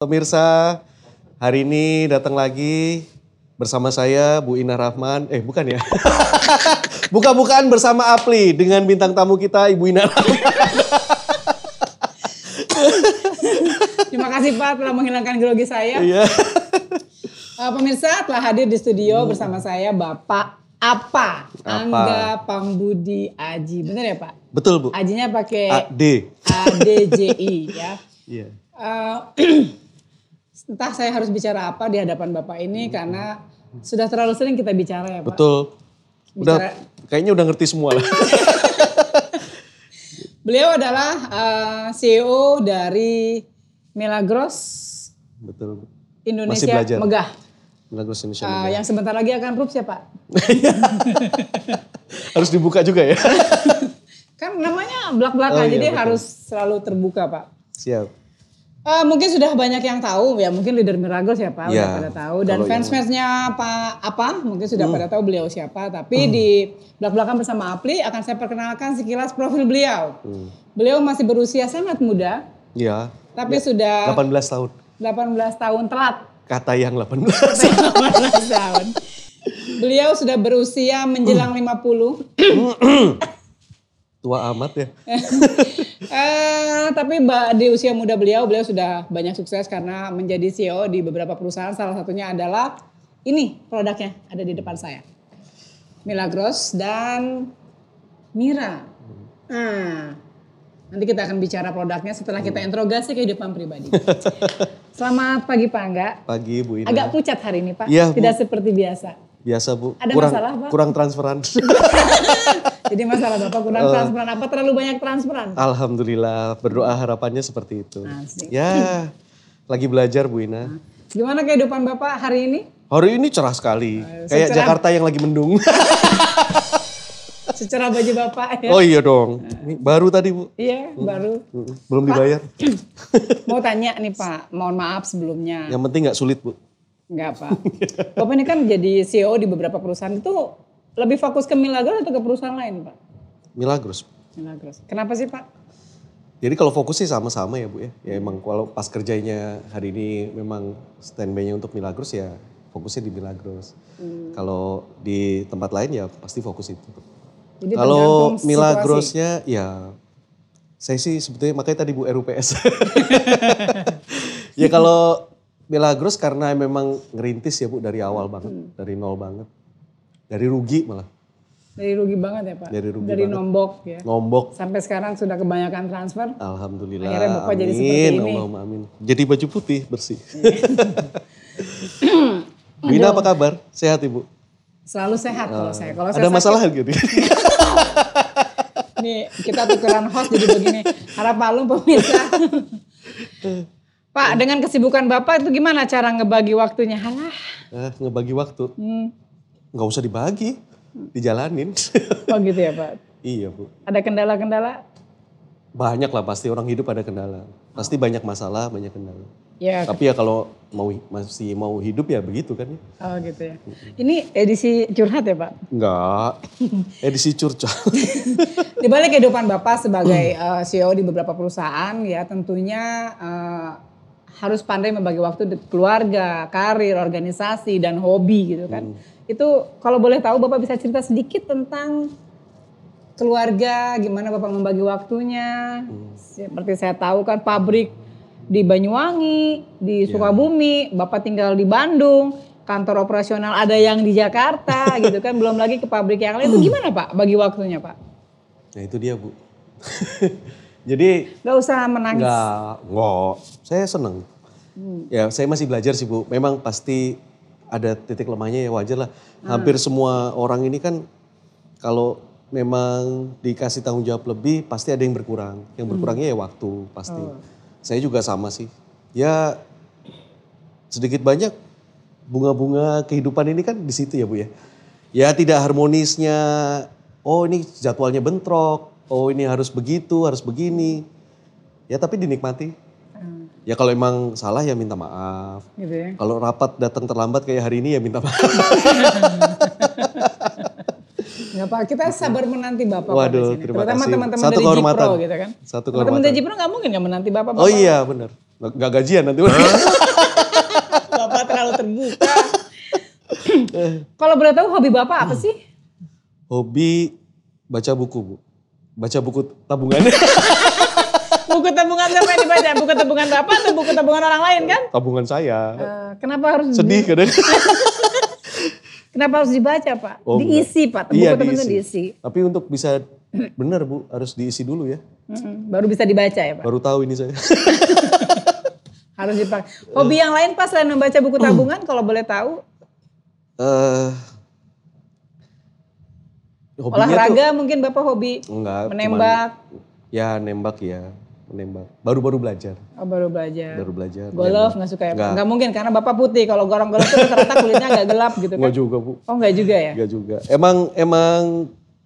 Pemirsa, hari ini datang lagi bersama saya Bu Ina Rahman. Eh bukan ya. Buka-bukaan bersama Apli dengan bintang tamu kita Ibu Ina Rahman. Terima kasih Pak telah menghilangkan grogi saya. Iya. Eh, pemirsa telah hadir di studio bersama saya Bapak Apa? Angga Pambudi Aji. Bener ya Pak? Betul Bu. Ajinya pakai AD. ADJI ya. Iya. Eh, entah saya harus bicara apa di hadapan Bapak ini karena sudah terlalu sering kita bicara ya Pak. Betul. Udah Bicara- kayaknya udah ngerti semua lah. Beliau adalah eh, CEO dari Milagros Betul. Indonesia belajar. Megah. Milagros Indonesia. Megah. yang sebentar lagi akan proof ya Pak? Harus dibuka juga ya. Kan namanya belak-belakan, Oh iya, jadi betul. harus selalu terbuka Pak. Siap. Eh, mungkin sudah banyak yang tahu ya, mungkin leader Miragos ya Pak, udah Ya, pada tahu. Dan kalau yang- fans-fansnya Pak apa, mungkin sudah Hmm. pada tahu beliau siapa. Tapi di belak-belakan bersama Apli akan saya perkenalkan sekilas profil beliau. Hmm. Beliau masih berusia sangat muda, Iya. tapi sudah 18 tahun. 18 tahun telat. Kata yang 18. 18 tahun. Beliau sudah berusia menjelang 50. Tua amat ya. Eh, tapi di usia muda beliau, beliau sudah banyak sukses karena menjadi CEO di beberapa perusahaan. Salah satunya adalah ini produknya ada di depan saya. Milagros dan Mira. Nah, nanti kita akan bicara produknya setelah kita interogasi kehidupan pribadi. Selamat pagi Pak Angga. Pagi Bu Ina. Agak pucat hari ini Pak, Iya, Bu. tidak seperti biasa. Biasa Bu. Ada kurang, masalah, Pak? Kurang transferan. Jadi masalah Bapak kurang transparan apa terlalu banyak transparan? Alhamdulillah berdoa harapannya seperti itu. Asik. Ya lagi belajar Bu Ina. Gimana kehidupan Bapak hari ini? Hari ini cerah sekali. Kayak secerah- Jakarta yang lagi mendung. Secara baju Bapak ya. oh iya dong. Ini baru tadi Bu. Iya, baru. Belum dibayar. Mau tanya nih Pak, mohon maaf sebelumnya. Yang penting nggak sulit Bu. Enggak Pak. Bapak ini kan jadi CEO di beberapa perusahaan itu lebih fokus ke Milagros atau ke perusahaan lain Pak? Milagros. Milagros. Kenapa sih Pak? Jadi kalau fokusnya sama-sama ya Bu ya. Ya emang kalau pas kerjanya hari ini memang standby-nya untuk Milagros ya fokusnya di Milagros. Hmm. Kalau di tempat lain ya pasti fokus itu. Jadi Kalau situasi. Milagrosnya ya saya sih sebetulnya makanya tadi Bu RUPS. ya kalau Milagros karena memang ngerintis ya Bu dari awal banget, Hmm. dari nol banget. Dari rugi malah, Dari rugi banget ya Pak? Dari rugi Dari banget. nombok ya. ngombok. Sampai sekarang sudah kebanyakan transfer. Alhamdulillah. Akhirnya Bapak amin, jadi seperti ini. Allahumma amin. Jadi baju putih bersih. Bina apa kabar? Sehat Ibu? Selalu sehat kalau saya. Kalau saya Ada sakit, masalah gitu? Nih kita tukeran host jadi begini. Harap maklum pemirsa. Pak, dengan kesibukan Bapak itu gimana cara ngebagi waktunya? Halah. Eh, ngebagi waktu. Hmm. Nggak usah dibagi, dijalanin. Oh gitu ya Pak. iya Bu. Ada kendala-kendala? Banyak lah pasti orang hidup ada kendala. Pasti banyak masalah, banyak kendala. Ya. Tapi ya kalau mau masih mau hidup ya begitu kan ya. Oh gitu ya. Ini edisi curhat ya Pak? Enggak. Edisi curcol. Di balik kehidupan Bapak sebagai eh, CEO di beberapa perusahaan ya tentunya eh, harus pandai membagi waktu keluarga, karir, organisasi dan hobi gitu kan. Itu kalau boleh tahu Bapak bisa cerita sedikit tentang keluarga, gimana Bapak membagi waktunya. Seperti saya tahu kan pabrik di Banyuwangi, di Sukabumi, Bapak tinggal di Bandung, kantor operasional ada yang di Jakarta gitu kan, belum lagi ke pabrik yang lain. Itu gimana Pak bagi waktunya Pak? Nah itu dia Bu. Jadi Gak usah menangis. enggak, enggak. Saya seneng. Ya saya masih belajar sih Bu. Memang pasti ada titik lemahnya ya wajar lah. Hampir semua orang ini kan kalau memang dikasih tanggung jawab lebih pasti ada yang berkurang. Yang berkurangnya ya waktu pasti. Saya juga sama sih. Ya sedikit banyak bunga-bunga kehidupan ini kan di situ ya Bu ya. Ya tidak harmonisnya, oh ini jadwalnya bentrok, oh ini harus begitu, harus begini. Ya tapi dinikmati. Ya kalau emang salah ya minta maaf. Gitu ya. Kalau rapat datang terlambat kayak hari ini ya minta maaf. Nggak apa, kita sabar menanti Bapak Pak, Waduh, di sini. terima Terutama kasih. teman-teman Satu dari kehormatan. Jipro gitu kan. Satu Teman-teman kehormatan. dari Jipro nggak mungkin nggak menanti Bapak. Oh Bapak iya benar. Nggak gajian nanti. Bapak terlalu terbuka. Kalau boleh tahu hobi Bapak apa sih? Hobi baca buku, Bu. Baca buku tabungan. Buku tabungan siapa yang dibaca? Buku tabungan Bapak atau buku tabungan orang lain kan? tabungan saya. Eh, kenapa harus Sedih kadang. Kenapa harus dibaca Pak? Oh, diisi Pak. Buku Iya, tabungan diisi. diisi. Tapi untuk bisa benar Bu, harus diisi dulu ya. Baru bisa dibaca ya Pak. Baru tahu ini saya. Harus dipakai. Hobi yang lain Pak selain membaca buku tabungan kalau boleh tahu? Eh hobinya tuh Olahraga mungkin Bapak hobi enggak cuman- menembak. ya nembak ya, menembak. Baru-baru belajar, Oh, baru belajar. baru belajar. Golf nggak suka ya? Nggak. Nggak mungkin karena Bapak putih. Kalau gorong-gorong itu rata-rata kulitnya agak gelap gitu kan? Enggak juga Bu, Oh nggak juga ya? enggak juga. Emang emang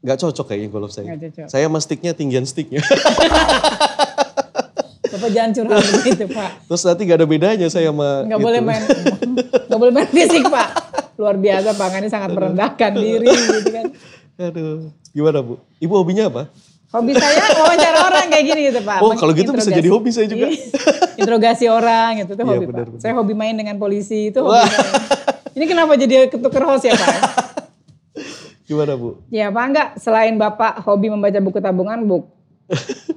nggak cocok kayaknya golf saya. Nggak cocok. Saya mah sticknya tinggian sticknya. Bapak jangan curhat begitu Pak. Terus nanti nggak ada bedanya saya sama Nggak itu. boleh main, nggak boleh main fisik Pak. Luar biasa Pak, ini sangat merendahkan diri gitu kan. Aduh, gimana Bu? Ibu hobinya apa? Hobi saya wawancara orang kayak gini gitu Pak. Oh, kalau gitu bisa jadi hobi saya juga. Interogasi orang gitu, itu Iya, hobi benar, Pak. benar. Saya hobi main dengan polisi, itu hobi. Ini kenapa jadi ketuker host ya Pak? Gimana Bu? Ya Pak enggak, selain Bapak hobi membaca buku tabungan, bu,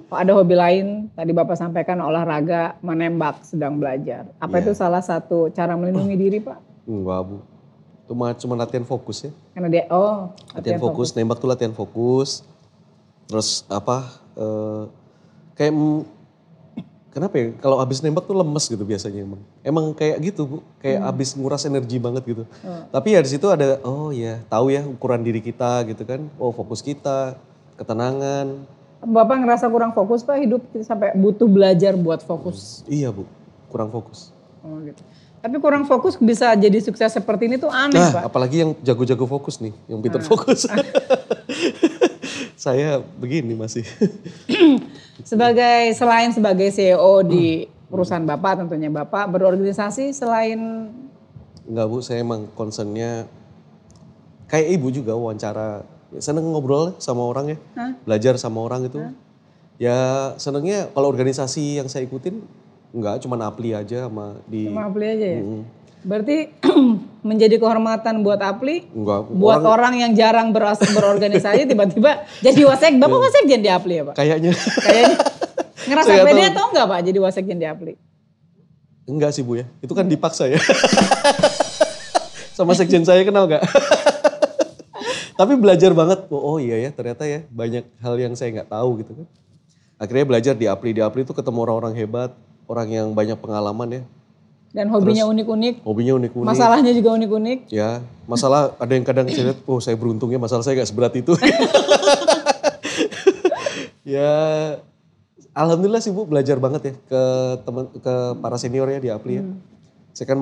oh, ada hobi lain, tadi Bapak sampaikan olahraga, menembak, sedang belajar. Apa Iya. itu salah satu cara melindungi diri Pak? Enggak Bu. Cuma cuma latihan fokus ya. Karena dia, oh Latihan fokus, nembak tuh latihan fokus. Terus apa? eh, kayak kenapa ya? Kalau habis nembak tuh lemes gitu biasanya emang. Emang kayak gitu bu, kayak habis nguras energi banget gitu. Tapi ya di situ ada, oh ya tahu ya ukuran diri kita gitu kan. Oh fokus kita, ketenangan. Bapak ngerasa kurang fokus Pak hidup sampai butuh belajar buat fokus. Iya bu, kurang fokus. Oh, gitu. Tapi kurang fokus bisa jadi sukses seperti ini tuh aneh Nah, Pak. apalagi yang jago-jago fokus nih, yang pintar fokus. Saya begini masih. Sebagai selain sebagai CEO di perusahaan Bapak tentunya Bapak berorganisasi selain Enggak bu, saya emang concernnya kayak ibu juga wawancara. Ya, seneng ngobrol sama orang ya, Hah? belajar sama orang itu. Ya senengnya kalau organisasi yang saya ikutin enggak, cuma apli aja sama di. sama Apli aja ya. Mm, Berarti menjadi kehormatan buat Apli enggak, buat orang, yang jarang beras, berorganisasi tiba-tiba jadi wasek. Bapak wasekjen di Apli ya Pak? kayaknya Kayaknya ngerasa Saya pede tahu. atau enggak Pak jadi wasekjen di Apli? enggak sih bu ya, itu kan dipaksa ya. sama sekjen saya kenal nggak? Tapi belajar banget, oh, oh iya ya ternyata ya banyak hal yang saya nggak tahu gitu kan. Akhirnya belajar di Apli, di Apli itu ketemu orang-orang hebat, orang yang banyak pengalaman ya. Dan hobinya unik-unik, Hobinya unik-unik. masalahnya juga unik-unik. Ya, masalah ada yang kadang saya lihat, oh saya beruntung ya masalah saya gak seberat itu. ya, alhamdulillah sih bu belajar banget ya ke teman ke para senior ya di Apli ya. Saya kan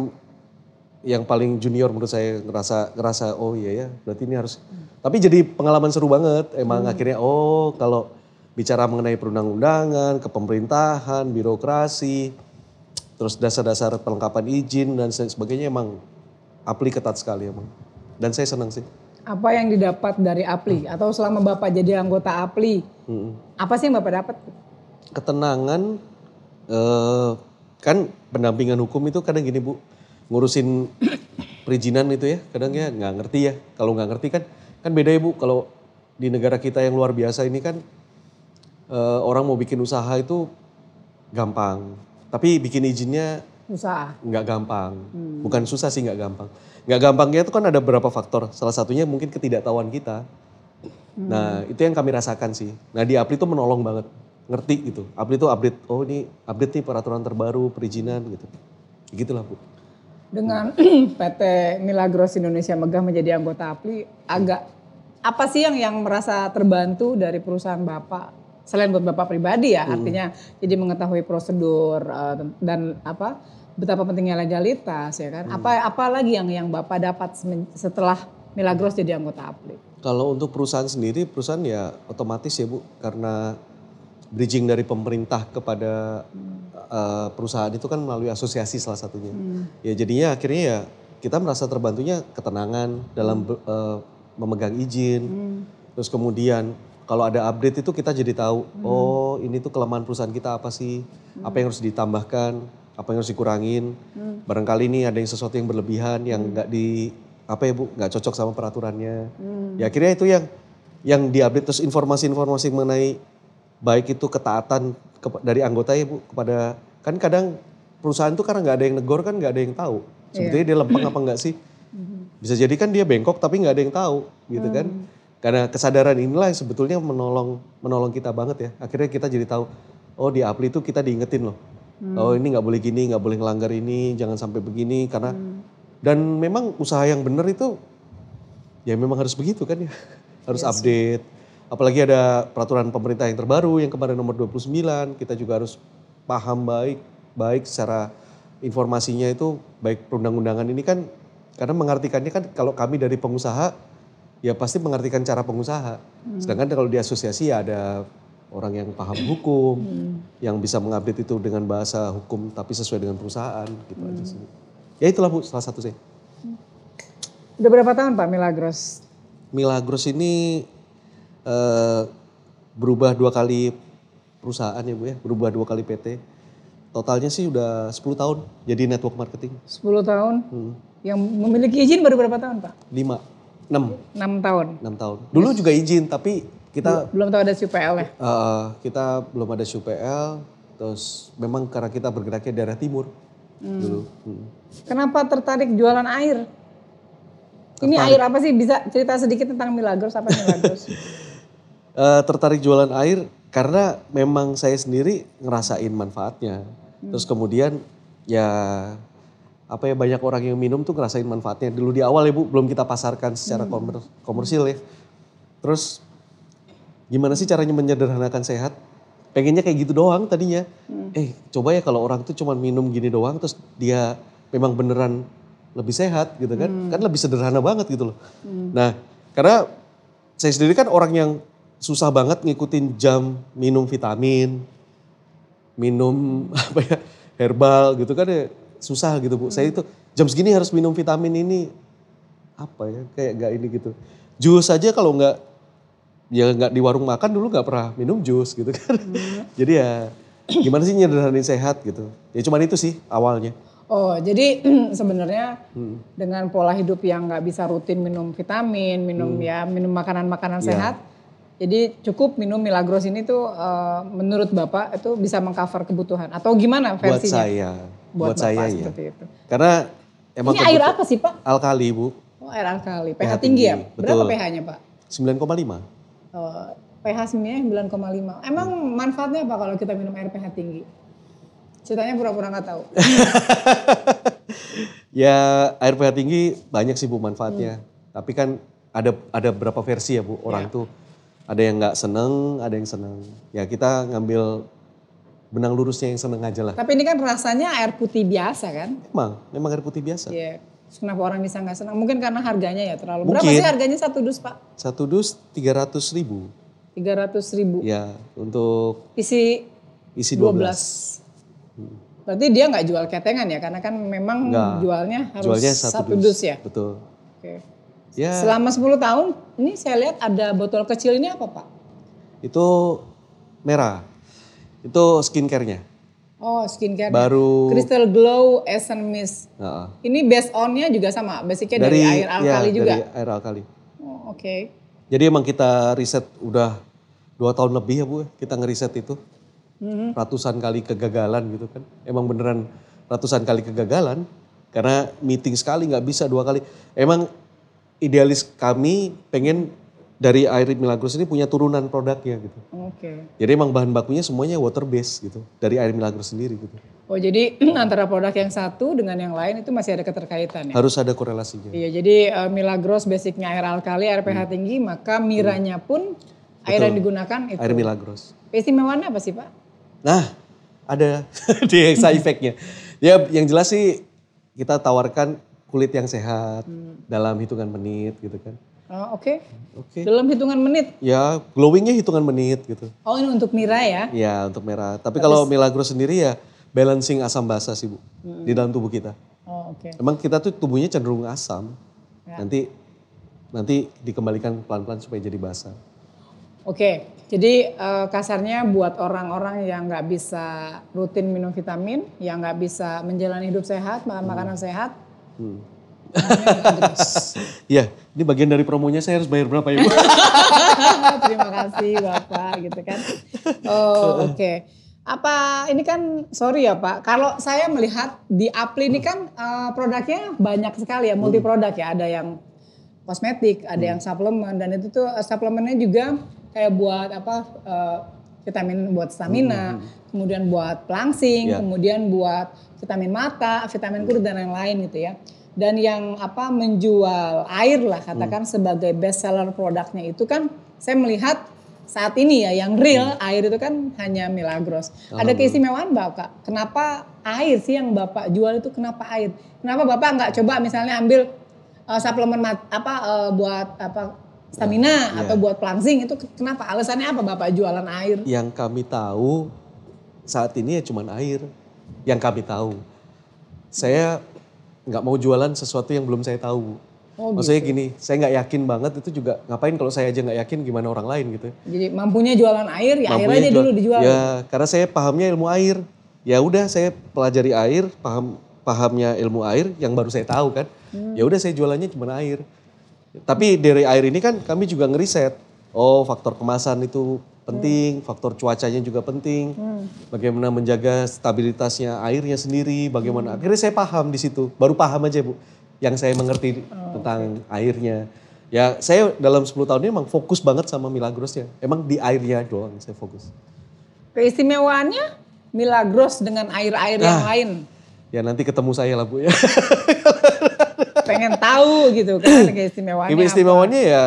yang paling junior menurut saya ngerasa ngerasa oh iya ya berarti ini harus. Tapi jadi pengalaman seru banget. Emang akhirnya oh kalau bicara mengenai perundang-undangan, kepemerintahan, birokrasi, terus dasar-dasar pelengkapan izin dan sebagainya emang Apli ketat sekali emang. Dan saya senang sih. Apa yang didapat dari Apli atau selama Bapak jadi anggota Apli, Mm-mm. apa sih yang Bapak dapat? Ketenangan, eh, kan pendampingan hukum itu kadang gini bu, ngurusin perizinan itu ya, kadang ya nggak ngerti ya. Kalau nggak ngerti kan, kan beda ya bu. Kalau di negara kita yang luar biasa ini kan, eh, orang mau bikin usaha itu gampang. Tapi bikin izinnya Usaha. nggak gampang. Bukan susah sih nggak gampang. Nggak gampangnya itu kan ada beberapa faktor. Salah satunya mungkin ketidaktahuan kita. Nah itu yang kami rasakan sih. Nah di Apli itu menolong banget. Ngerti gitu. Apli itu update, oh ini update nih peraturan terbaru, perizinan gitu. Gitulah Bu. Dengan PT Milagros Indonesia Megah menjadi anggota APLI, agak apa sih yang yang merasa terbantu dari perusahaan Bapak? Selain buat Bapak pribadi ya, artinya jadi mengetahui prosedur eh, dan apa betapa pentingnya legalitas ya kan. Apa apa lagi yang yang Bapak dapat setelah Milagros jadi anggota APLI? Kalau untuk perusahaan sendiri, perusahaan ya otomatis ya Bu. Karena bridging dari pemerintah kepada eh, perusahaan itu kan melalui asosiasi salah satunya. Ya jadinya akhirnya ya kita merasa terbantunya ketenangan dalam eh, memegang izin. Terus kemudian kalau ada update itu kita jadi tahu, oh ini tuh kelemahan perusahaan kita apa sih, apa yang harus ditambahkan. apa yang harus dikurangin. Barangkali ini ada yang sesuatu yang berlebihan yang nggak di apa ya Bu, nggak cocok sama peraturannya. Ya akhirnya itu yang yang diupdate terus informasi-informasi mengenai baik itu ketaatan kepa- dari anggota ya Bu kepada kan kadang perusahaan tuh karena nggak ada yang negor kan nggak ada yang tahu. Sebetulnya dia lempeng apa enggak sih? Bisa jadi kan dia bengkok tapi nggak ada yang tahu gitu kan. Karena kesadaran inilah yang sebetulnya menolong menolong kita banget ya. Akhirnya kita jadi tahu oh di Apli itu kita diingetin loh. Oh ini nggak boleh gini, nggak boleh ngelanggar ini, jangan sampai begini karena dan memang usaha yang benar itu ya memang harus begitu kan ya. Harus update. Apalagi ada peraturan pemerintah yang terbaru yang kemarin nomor 29, kita juga harus paham baik baik secara informasinya itu baik perundang-undangan ini kan karena mengartikannya kan kalau kami dari pengusaha ya pasti mengartikan cara pengusaha. Sedangkan kalau di asosiasi ya ada orang yang paham hukum, yang bisa mengupdate itu dengan bahasa hukum tapi sesuai dengan perusahaan gitu aja sih. Ya itulah Bu salah satu sih. Udah berapa tahun Pak Milagros? Milagros ini eh, berubah dua kali perusahaan ya Bu ya, berubah dua kali PT. Totalnya sih udah 10 tahun jadi network marketing. 10 tahun. Hmm. Yang memiliki izin baru berapa tahun Pak? 5, 6, 6 tahun. 6 tahun. Dulu juga izin tapi kita Belum tahu ada CPL ya? eh, kita belum ada SUPL, terus memang karena kita bergeraknya daerah timur dulu. Hmm. Kenapa tertarik jualan air? Ini air apa sih? Bisa cerita sedikit tentang Milagros apa Milagros? Eh, tertarik jualan air karena memang saya sendiri ngerasain manfaatnya. Terus kemudian ya apa ya banyak orang yang minum tuh ngerasain manfaatnya. Dulu di awal ya Bu belum kita pasarkan secara komer- komersil ya. Terus gimana sih caranya menyederhanakan sehat? Pengennya kayak gitu doang tadinya. Eh coba ya kalau orang tuh cuma minum gini doang terus dia memang beneran lebih sehat gitu kan. Kan lebih sederhana banget gitu loh. Nah karena saya sendiri kan orang yang susah banget ngikutin jam minum vitamin, minum apa ya herbal gitu kan ya susah gitu bu. Saya itu jam segini harus minum vitamin ini apa ya kayak gak ini gitu. Jus aja kalau nggak ya nggak di warung makan dulu nggak pernah minum jus gitu kan. Jadi ya gimana sih nyederhanain sehat gitu. Ya cuman itu sih awalnya. Oh, jadi sebenarnya dengan pola hidup yang nggak bisa rutin minum vitamin, minum ya minum makanan-makanan Ya. sehat, jadi cukup minum Milagros ini tuh eh, menurut bapak itu bisa mengcover kebutuhan atau gimana Buat versinya? saya, Buat, buat, saya ya. itu. Karena emang Ini air apa sih pak? Alkali bu, Oh air alkali, pH, pH tinggi ya? tinggi, Berapa betul. pH-nya pak? 9,5. Oh, pH sebenarnya 9,5. Emang manfaatnya apa kalau kita minum air pH tinggi? Ceritanya pura-pura nggak tahu. Ya air pH tinggi banyak sih bu manfaatnya. Tapi kan ada ada berapa versi ya bu orang tuh. Ada yang nggak seneng, ada yang seneng. Ya kita ngambil benang lurusnya yang seneng aja lah. Tapi ini kan rasanya air putih biasa kan? Memang, memang air putih biasa. Iya. Terus Kenapa orang bisa nggak senang? Mungkin karena harganya ya terlalu. Berapa Mungkin. sih harganya satu dus pak? Satu dus 300 ribu. 300 ribu. Ya untuk Isi isi 12. 12. Berarti dia nggak jual ketengan ya? Karena kan memang Nggak. jualnya harus Jualnya satu, satu, dus. ya? Betul. Oke. Ya Selama 10 tahun, ini saya lihat ada botol kecil ini apa pak? itu merah. Itu skincare-nya. Oh skincare. Baru Crystal Glow Essence Mist. Heeh. Ini based on-nya juga sama, basicnya dari, air alkali ya, juga. Dari air alkali. Oh, Oke. Jadi emang kita riset udah dua tahun lebih ya bu, kita ngeriset itu Mm-hmm. ratusan kali kegagalan gitu kan. Emang beneran ratusan kali kegagalan karena meeting sekali nggak bisa dua kali. Emang idealis kami pengen dari air Milagros ini punya turunan produknya gitu. Oke. Jadi emang bahan bakunya semuanya water based gitu dari air Milagros sendiri gitu. Oh jadi antara produk yang satu dengan yang lain itu masih ada keterkaitan ya? Harus ada korelasinya. Iya, jadi eh, Milagros basicnya air alkali, air Hmm. pH tinggi, maka miranya pun air yang digunakan itu. Air Milagros. Keistimewaannya apa sih Pak? Nah, ada di side effect-nya. Ya, yang jelas sih kita tawarkan kulit yang sehat dalam hitungan menit gitu kan. Oh, Oke, Oke. dalam hitungan menit. Ya, glowingnya hitungan menit gitu. Oh ini untuk Mira ya? Ya, untuk merah. Tapi kalau Milagros sendiri ya balancing asam basa sih Bu di dalam tubuh kita. Oh oke. Emang kita tuh tubuhnya cenderung asam. Ya. Nanti nanti dikembalikan pelan-pelan supaya jadi basa. Oke, jadi uh, kasarnya buat orang-orang yang nggak bisa rutin minum vitamin, yang nggak bisa menjalani hidup sehat, makan makanan sehat. Hmm. ya, ini bagian dari promonya saya harus bayar berapa ya Bu? Terima kasih Bapak gitu kan. Oh, oke. Okay. Apa ini kan sorry ya Pak, kalau saya melihat di Apli ini kan uh, produknya banyak sekali ya, multi produk ya. Ada yang kosmetik, ada hmm. yang suplemen dan itu tuh uh, suplemennya juga kayak buat apa uh, vitamin buat stamina, hmm. kemudian buat pelangsing, yeah. kemudian buat vitamin mata, vitamin kulit dan lain-lain gitu ya. Dan yang apa menjual air lah katakan hmm. sebagai best seller produknya itu kan saya melihat saat ini ya yang real hmm. air itu kan hanya Milagros. Ada keistimewaan Bapak, kenapa air sih yang Bapak jual itu kenapa air? Kenapa Bapak nggak coba misalnya ambil uh, suplemen mat, apa uh, buat apa stamina yeah. atau buat pelangsing itu kenapa? Alasannya apa Bapak jualan air? Yang kami tahu saat ini ya cuma air. Yang kami tahu. Saya nggak mau jualan sesuatu yang belum saya tahu. Oh, Maksudnya gitu. gini, saya nggak yakin banget itu juga ngapain kalau saya aja nggak yakin gimana orang lain gitu. Jadi mampunya jualan air, ya mampunya air aja jual, dulu dijual. Ya, karena saya pahamnya ilmu air. Ya udah saya pelajari air, paham pahamnya ilmu air yang baru saya tahu kan. Hmm. Ya udah saya jualannya cuma air. Tapi dari air ini kan kami juga ngeriset. Oh, faktor kemasan itu penting, hmm. faktor cuacanya juga penting. Hmm. Bagaimana menjaga stabilitasnya airnya sendiri, bagaimana. Hmm. Akhirnya saya paham di situ. Baru paham aja, Bu yang saya mengerti oh, tentang okay. airnya. Ya saya dalam 10 tahun ini emang fokus banget sama Milagros ya. Emang di airnya doang saya fokus. Keistimewaannya Milagros dengan air-air nah, yang lain. Ya nanti ketemu saya lah Bu ya. Pengen tahu gitu kan keistimewaannya Keistimewaannya ya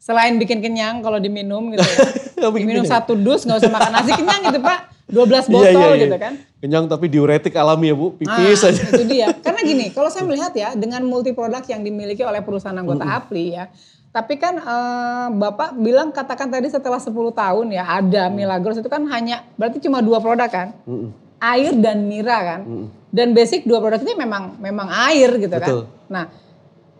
Selain bikin kenyang kalau diminum gitu ya. Minum satu dus nggak usah makan nasi kenyang gitu Pak. 12 iya, botol iya, iya, iya. gitu kan. Kenyang tapi diuretik alami ya Bu, pipis ah, aja. Itu dia. Karena gini, kalau saya melihat ya dengan multi produk yang dimiliki oleh perusahaan anggota mm -hmm. APLI ya. Tapi kan uh, Bapak bilang katakan tadi setelah 10 tahun ya ada mm. Milagros itu kan hanya berarti cuma dua produk kan. Mm -hmm. Air dan Mira kan. Mm -hmm. Dan basic dua produk itu memang memang air gitu kan. Betul. kan. Nah,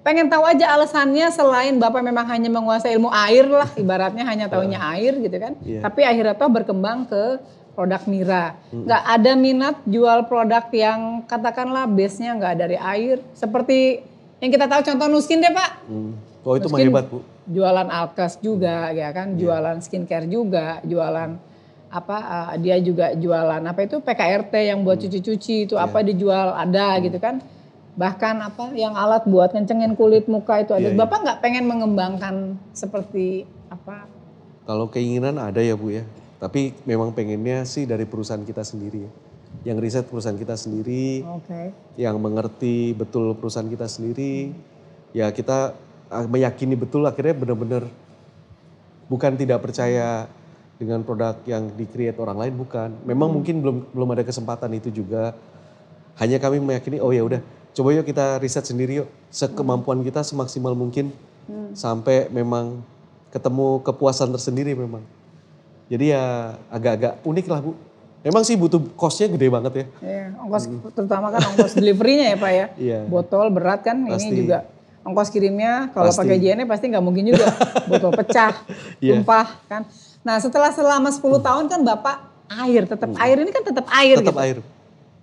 pengen tahu aja alasannya selain Bapak memang hanya menguasai ilmu air lah ibaratnya hanya tahunya air gitu kan. Yeah. Tapi akhirnya toh berkembang ke produk Mira. Hmm. Nggak ada minat jual produk yang katakanlah base-nya nggak dari air. Seperti yang kita tahu contoh Nuskin deh Pak. Hmm. Oh itu mah hebat Bu. Jualan alkes juga ya kan, yeah. jualan skincare juga, jualan apa uh, dia juga jualan apa itu PKRT yang buat hmm. cuci-cuci itu yeah. apa dijual ada hmm. gitu kan. Bahkan apa yang alat buat kencengin kulit muka itu ada. Yeah, iya. Bapak nggak pengen mengembangkan seperti apa? Kalau keinginan ada ya Bu ya. Tapi memang pengennya sih dari perusahaan kita sendiri ya. Yang riset perusahaan kita sendiri, okay. yang mengerti betul perusahaan kita sendiri, ya kita meyakini betul akhirnya benar-benar bukan tidak percaya dengan produk yang di-create orang lain bukan. Memang hmm. mungkin belum belum ada kesempatan itu juga. Hanya kami meyakini oh ya udah coba yuk kita riset sendiri yuk sekemampuan kita semaksimal mungkin hmm. sampai memang ketemu kepuasan tersendiri memang. Jadi ya agak-agak unik lah Bu. Memang sih butuh costnya gede banget ya. Iya, ongkos hmm. terutama kan ongkos deliverynya ya Pak ya. Iya. Botol berat kan pasti. ini juga ongkos kirimnya kalau pakai JNE pasti nggak mungkin juga botol pecah, yeah. tumpah kan. Nah setelah selama 10 tahun kan Bapak air, tetap hmm. air ini kan tetap air tetap gitu. air.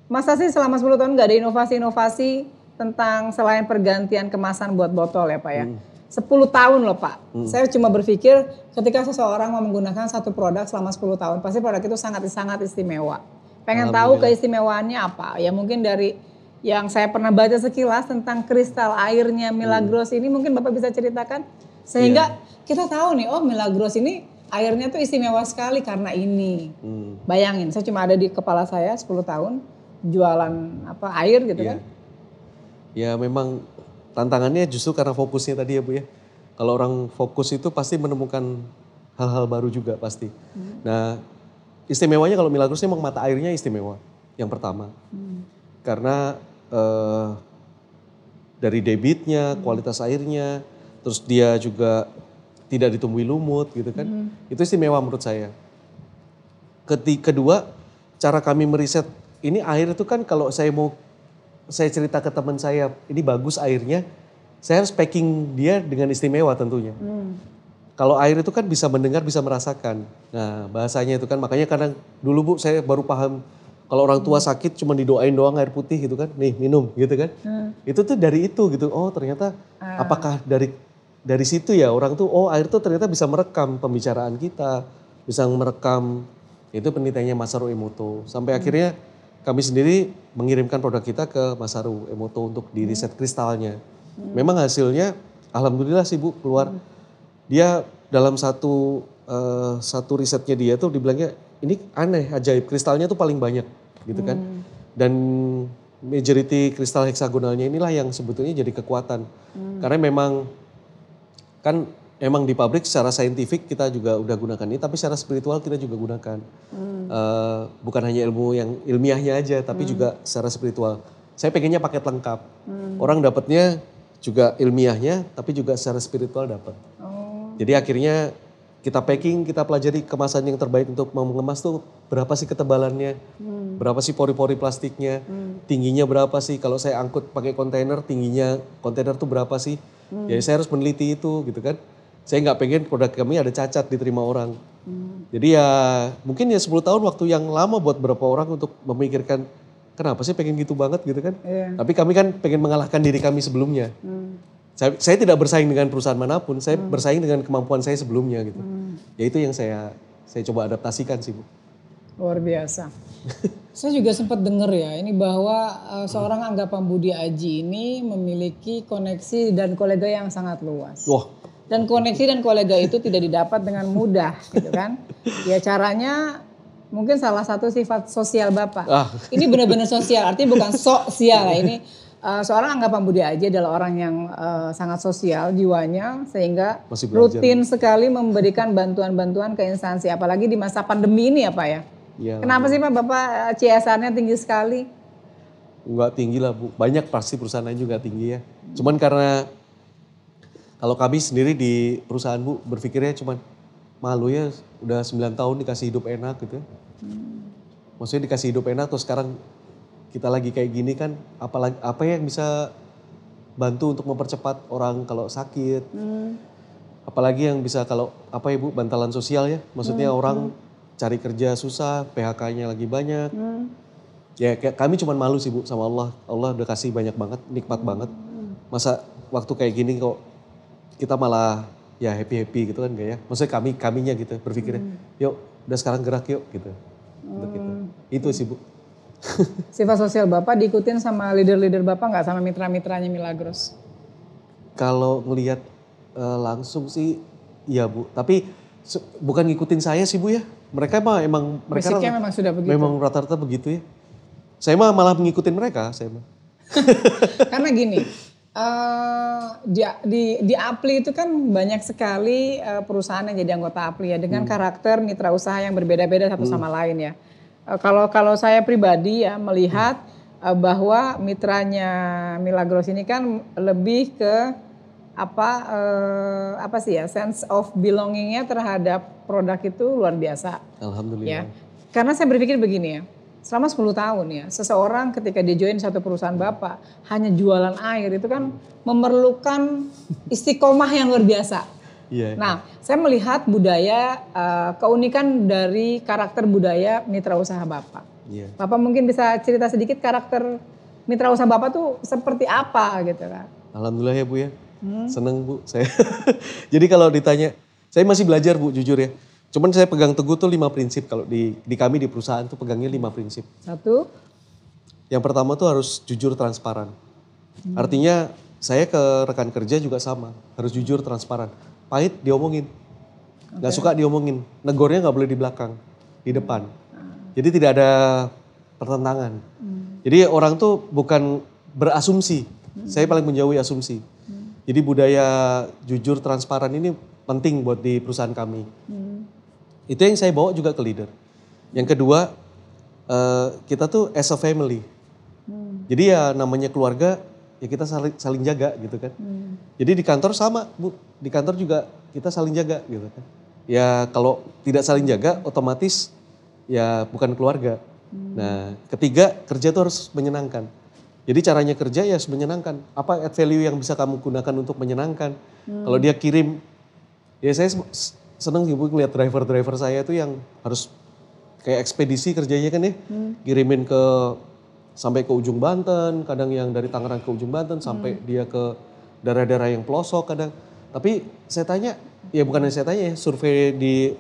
Masa sih selama 10 tahun nggak ada inovasi-inovasi tentang selain pergantian kemasan buat botol ya Pak ya. Hmm. 10 tahun loh Pak. Hmm. Saya cuma berpikir ketika seseorang mau menggunakan satu produk selama 10 tahun, pasti produk itu sangat-sangat istimewa. Pengen tahu keistimewaannya apa? Ya mungkin dari yang saya pernah baca sekilas tentang kristal airnya Milagros hmm. ini mungkin Bapak bisa ceritakan sehingga yeah. kita tahu nih oh Milagros ini airnya tuh istimewa sekali karena ini. Hmm. Bayangin, saya cuma ada di kepala saya 10 tahun jualan apa air gitu yeah. kan. Ya memang tantangannya justru karena fokusnya tadi ya Bu ya. Kalau orang fokus itu pasti menemukan hal-hal baru juga pasti. Hmm. Nah istimewanya kalau Milagros memang mata airnya istimewa yang pertama. Hmm. Karena uh, dari debitnya, hmm. kualitas airnya, terus dia juga tidak ditumbuhi lumut gitu kan. Hmm. Itu istimewa menurut saya. Ketika kedua, cara kami meriset ini air itu kan kalau saya mau saya cerita ke teman saya, ini bagus airnya, saya harus packing dia dengan istimewa tentunya. Hmm. kalau air itu kan bisa mendengar, bisa merasakan. Nah, bahasanya itu kan makanya kadang dulu Bu saya baru paham kalau orang tua sakit cuma didoain doang air putih gitu kan. Nih, minum gitu kan. Itu tuh dari itu gitu. Oh, ternyata apakah dari dari situ ya orang tuh oh air tuh ternyata bisa merekam pembicaraan kita, bisa merekam itu penelitiannya Masaru Emoto. Sampai akhirnya kami sendiri mengirimkan produk kita ke Masaru Emoto untuk di riset kristalnya. Memang hasilnya alhamdulillah sih Bu keluar. Dia dalam satu eh, satu risetnya dia tuh dibilangnya ini aneh ajaib kristalnya tuh paling banyak gitu kan. Dan majority kristal heksagonalnya inilah yang sebetulnya jadi kekuatan. Karena memang kan emang di pabrik secara saintifik kita juga udah gunakan ini tapi secara spiritual kita juga gunakan. Eh, bukan hanya ilmu yang ilmiahnya aja tapi juga secara spiritual. Saya pengennya paket lengkap. Orang dapatnya juga ilmiahnya tapi juga secara spiritual dapat. Oh. jadi akhirnya kita packing, kita pelajari kemasan yang terbaik untuk mengemas tuh berapa sih ketebalannya, berapa sih pori-pori plastiknya, tingginya berapa sih? Kalau saya angkut pakai kontainer, tingginya kontainer tuh berapa sih? Jadi saya harus meneliti itu gitu kan. Saya nggak pengen produk kami ada cacat diterima orang. Jadi ya mungkin ya 10 tahun waktu yang lama buat beberapa orang untuk memikirkan kenapa sih pengen gitu banget gitu kan. Iya. Tapi kami kan pengen mengalahkan diri kami sebelumnya. Saya, saya tidak bersaing dengan perusahaan mana pun, saya bersaing dengan kemampuan saya sebelumnya gitu. Ya itu yang saya saya coba adaptasikan sih bu. Luar biasa. Saya juga sempat dengar ya ini bahwa eh, seorang anggapan Budi Aji ini memiliki koneksi dan kolega yang sangat luas. Wah, Dan koneksi dan kolega itu tidak didapat dengan mudah, gitu kan? Ya caranya mungkin salah satu sifat sosial bapak. Ah. Ini benar-benar sosial, artinya bukan sosial. Ini eh, seorang anggapan Budi Aji adalah orang yang eh, sangat sosial jiwanya sehingga rutin sekali memberikan bantuan-bantuan ke instansi, apalagi di masa pandemi ini ya Pak ya. ya Kenapa sih Pak Bapak eh, CSR-nya tinggi sekali? nggak tinggi lah bu. Banyak pasti perusahaan lain juga tinggi ya. Cuman karena kalau kami sendiri di perusahaan bu berpikirnya cuman malu ya udah 9 tahun dikasih hidup enak gitu. ya. Maksudnya dikasih hidup enak terus sekarang kita lagi kayak gini kan apalagi apa yang bisa bantu untuk mempercepat orang kalau sakit. Apalagi yang bisa kalau apa ibu bantalan sosial ya. Maksudnya orang cari kerja susah, PHK-nya lagi banyak. Ya kayak kami cuman malu sih Bu sama Allah. Allah udah kasih banyak banget, nikmat banget. Masa waktu kayak gini kok kita malah ya happy-happy gitu kan enggak ya. Maksudnya kami kaminya gitu berpikirnya, yuk udah sekarang gerak yuk gitu. Untuk itu. Itu sih Bu. Sifat sosial Bapak diikutin sama leader-leader Bapak nggak sama mitra-mitranya Milagros? Kalau ngelihat eh, langsung sih iya Bu, tapi bukan ngikutin saya sih Bu ya. Mereka mah emang mereka Basicnya memang sudah begitu. memang rata-rata begitu ya. Saya mah malah mengikutin mereka, saya mah. Karena gini, eh, di, di, di Apli itu kan banyak sekali eh, perusahaan yang jadi anggota Apli ya dengan karakter mitra usaha yang berbeda-beda satu sama lain ya. Eh, kalau kalau saya pribadi ya melihat eh, bahwa mitranya Milagros ini kan lebih ke apa eh, apa sih ya sense of belongingnya terhadap produk itu luar biasa Alhamdulillah. ya. Karena saya berpikir begini ya, selama 10 tahun ya, seseorang ketika dia join satu perusahaan Bapak hanya jualan air itu kan memerlukan istiqomah yang luar biasa. Iya. Nah, saya melihat budaya eh, keunikan dari karakter budaya mitra usaha Bapak. Iya. Bapak mungkin bisa cerita sedikit karakter mitra usaha Bapak tuh seperti apa gitu kan. Alhamdulillah ya Bu ya. Hmm. Seneng Bu saya. Jadi kalau ditanya, saya masih belajar Bu jujur ya. Cuman saya pegang teguh tuh lima prinsip kalau di, di kami di perusahaan tuh pegangnya lima prinsip. Satu, Yang pertama tuh harus jujur transparan. Hmm. Artinya saya ke rekan kerja juga sama, harus jujur transparan. Pahit diomongin, nggak suka diomongin. Negornya nggak boleh di belakang, di depan. Jadi tidak ada pertentangan. Jadi orang tuh bukan berasumsi. Saya paling menjauhi asumsi. Jadi budaya jujur transparan ini penting buat di perusahaan kami. Itu yang saya bawa juga ke leader. Yang kedua, eh, kita tuh as a family. Jadi ya namanya keluarga, ya kita saling, saling jaga gitu kan. Jadi di kantor sama, Bu. Di kantor juga kita saling jaga gitu kan. Ya kalau tidak saling jaga, otomatis ya bukan keluarga. Nah ketiga, kerja tuh harus menyenangkan. Jadi caranya kerja ya harus menyenangkan. Apa add value yang bisa kamu gunakan untuk menyenangkan? Kalau dia kirim Ya saya seneng sih Bu ngeliat driver-driver saya tuh yang harus kayak ekspedisi kerjanya kan ya. Kirimin ke sampai ke ujung Banten, kadang yang dari Tangerang ke ujung Banten sampai dia ke daerah-daerah yang pelosok kadang. Tapi saya tanya, ya bukan yang saya tanya ya, survei di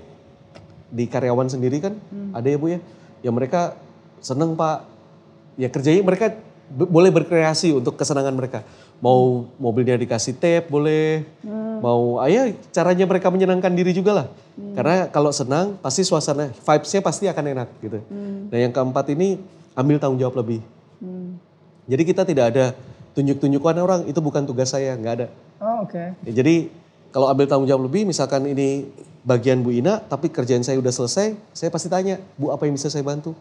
di karyawan sendiri kan ada ya Bu ya. Ya mereka seneng Pak. Ya kerjanya mereka boleh berkreasi untuk kesenangan mereka. Mau mobilnya dikasih tape boleh. Mau ayah caranya mereka menyenangkan diri juga lah. Karena kalau senang pasti suasana vibes-nya pasti akan enak gitu. Nah yang keempat ini ambil tanggung jawab lebih. Jadi kita tidak ada tunjuk-tunjukkan orang itu bukan tugas saya, nggak ada. Oh oke. Ya, jadi kalau ambil tanggung jawab lebih, misalkan ini bagian Bu Ina, tapi kerjaan saya udah selesai, saya pasti tanya, Bu apa yang bisa saya bantu?